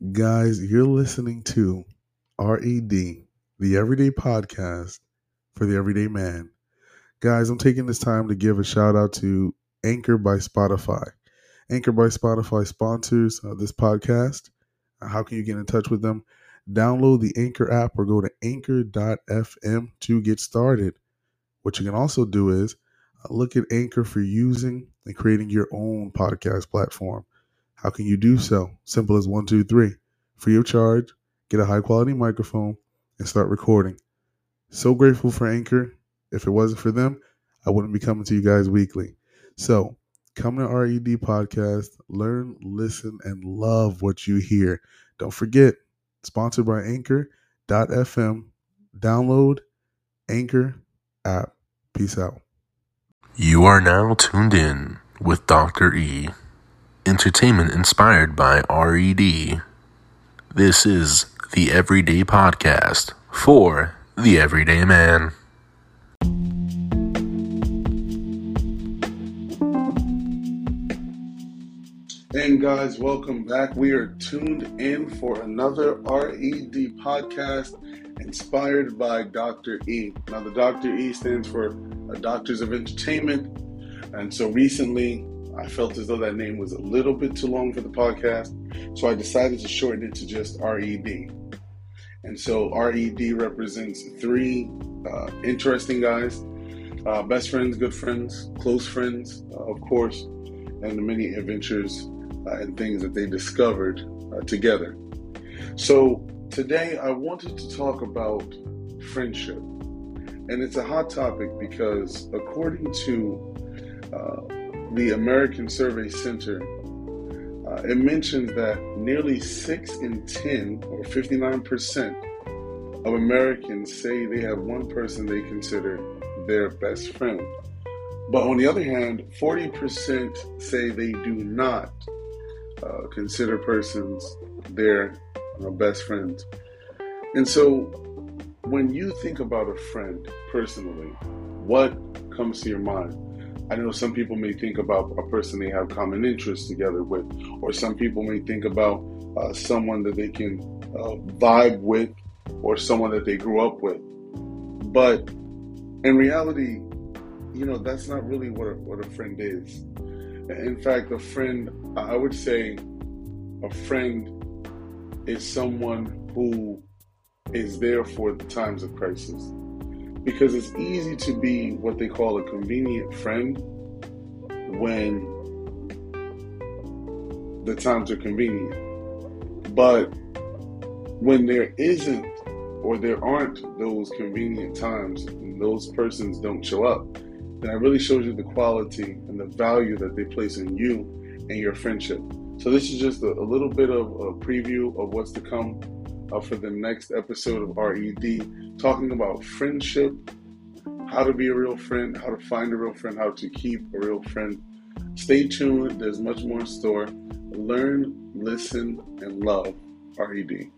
Guys, you're listening to RED, the Everyday Podcast for the Everyday Man. Guys, I'm taking this time to give a shout out to Anchor by Spotify. Anchor by Spotify sponsors uh, this podcast. How can you get in touch with them? Download the Anchor app or go to anchor.fm to get started. What you can also do is uh, look at Anchor for using and creating your own podcast platform. How can you do so? Simple as one, two, three. Free of charge, get a high quality microphone, and start recording. So grateful for Anchor. If it wasn't for them, I wouldn't be coming to you guys weekly. So come to RED Podcast, learn, listen, and love what you hear. Don't forget, sponsored by Anchor.fm. Download Anchor app. Peace out. You are now tuned in with Dr. E. Entertainment inspired by RED. This is the Everyday Podcast for the Everyday Man. And guys, welcome back. We are tuned in for another RED podcast inspired by Dr. E. Now, the Dr. E stands for Doctors of Entertainment. And so recently, I felt as though that name was a little bit too long for the podcast, so I decided to shorten it to just RED. And so RED represents three uh, interesting guys uh, best friends, good friends, close friends, uh, of course, and the many adventures uh, and things that they discovered uh, together. So today I wanted to talk about friendship. And it's a hot topic because, according to uh, the American Survey Center, uh, it mentions that nearly 6 in 10, or 59%, of Americans say they have one person they consider their best friend. But on the other hand, 40% say they do not uh, consider persons their best friends. And so when you think about a friend personally, what comes to your mind? I know some people may think about a person they have common interests together with, or some people may think about uh, someone that they can uh, vibe with, or someone that they grew up with. But in reality, you know, that's not really what a, what a friend is. In fact, a friend, I would say, a friend is someone who is there for the times of crisis because it's easy to be what they call a convenient friend when the times are convenient. But when there isn't or there aren't those convenient times and those persons don't show up, then it really shows you the quality and the value that they place in you and your friendship. So this is just a, a little bit of a preview of what's to come uh, for the next episode of RED, talking about friendship, how to be a real friend, how to find a real friend, how to keep a real friend. Stay tuned. There's much more in store. Learn, listen, and love RED.